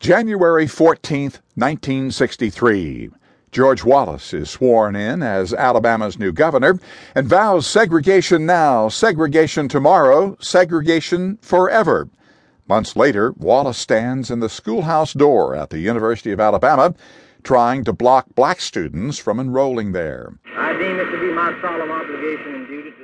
January 14, 1963. George Wallace is sworn in as Alabama's new governor and vows segregation now, segregation tomorrow, segregation forever. Months later, Wallace stands in the schoolhouse door at the University of Alabama trying to block black students from enrolling there. I deem it to be my solemn obligation and duty to